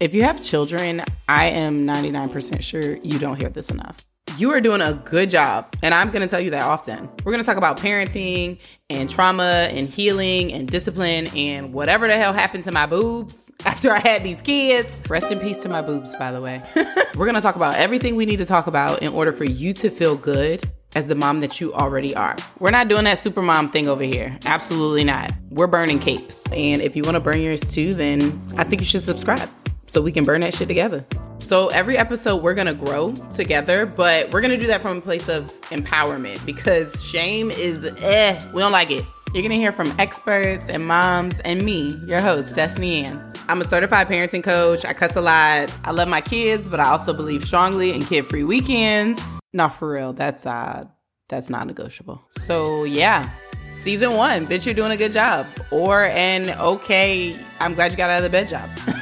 If you have children, I am 99% sure you don't hear this enough. You are doing a good job, and I'm gonna tell you that often. We're gonna talk about parenting and trauma and healing and discipline and whatever the hell happened to my boobs after I had these kids. Rest in peace to my boobs, by the way. We're gonna talk about everything we need to talk about in order for you to feel good as the mom that you already are. We're not doing that super mom thing over here. Absolutely not. We're burning capes. And if you wanna burn yours too, then I think you should subscribe so we can burn that shit together. So every episode we're gonna grow together, but we're gonna do that from a place of empowerment because shame is eh, we don't like it. You're gonna hear from experts and moms and me, your host, Destiny Ann. I'm a certified parenting coach. I cuss a lot. I love my kids, but I also believe strongly in kid-free weekends. Not for real. That's uh that's not negotiable. So yeah. Season one, bitch, you're doing a good job. Or an okay, I'm glad you got out of the bed job.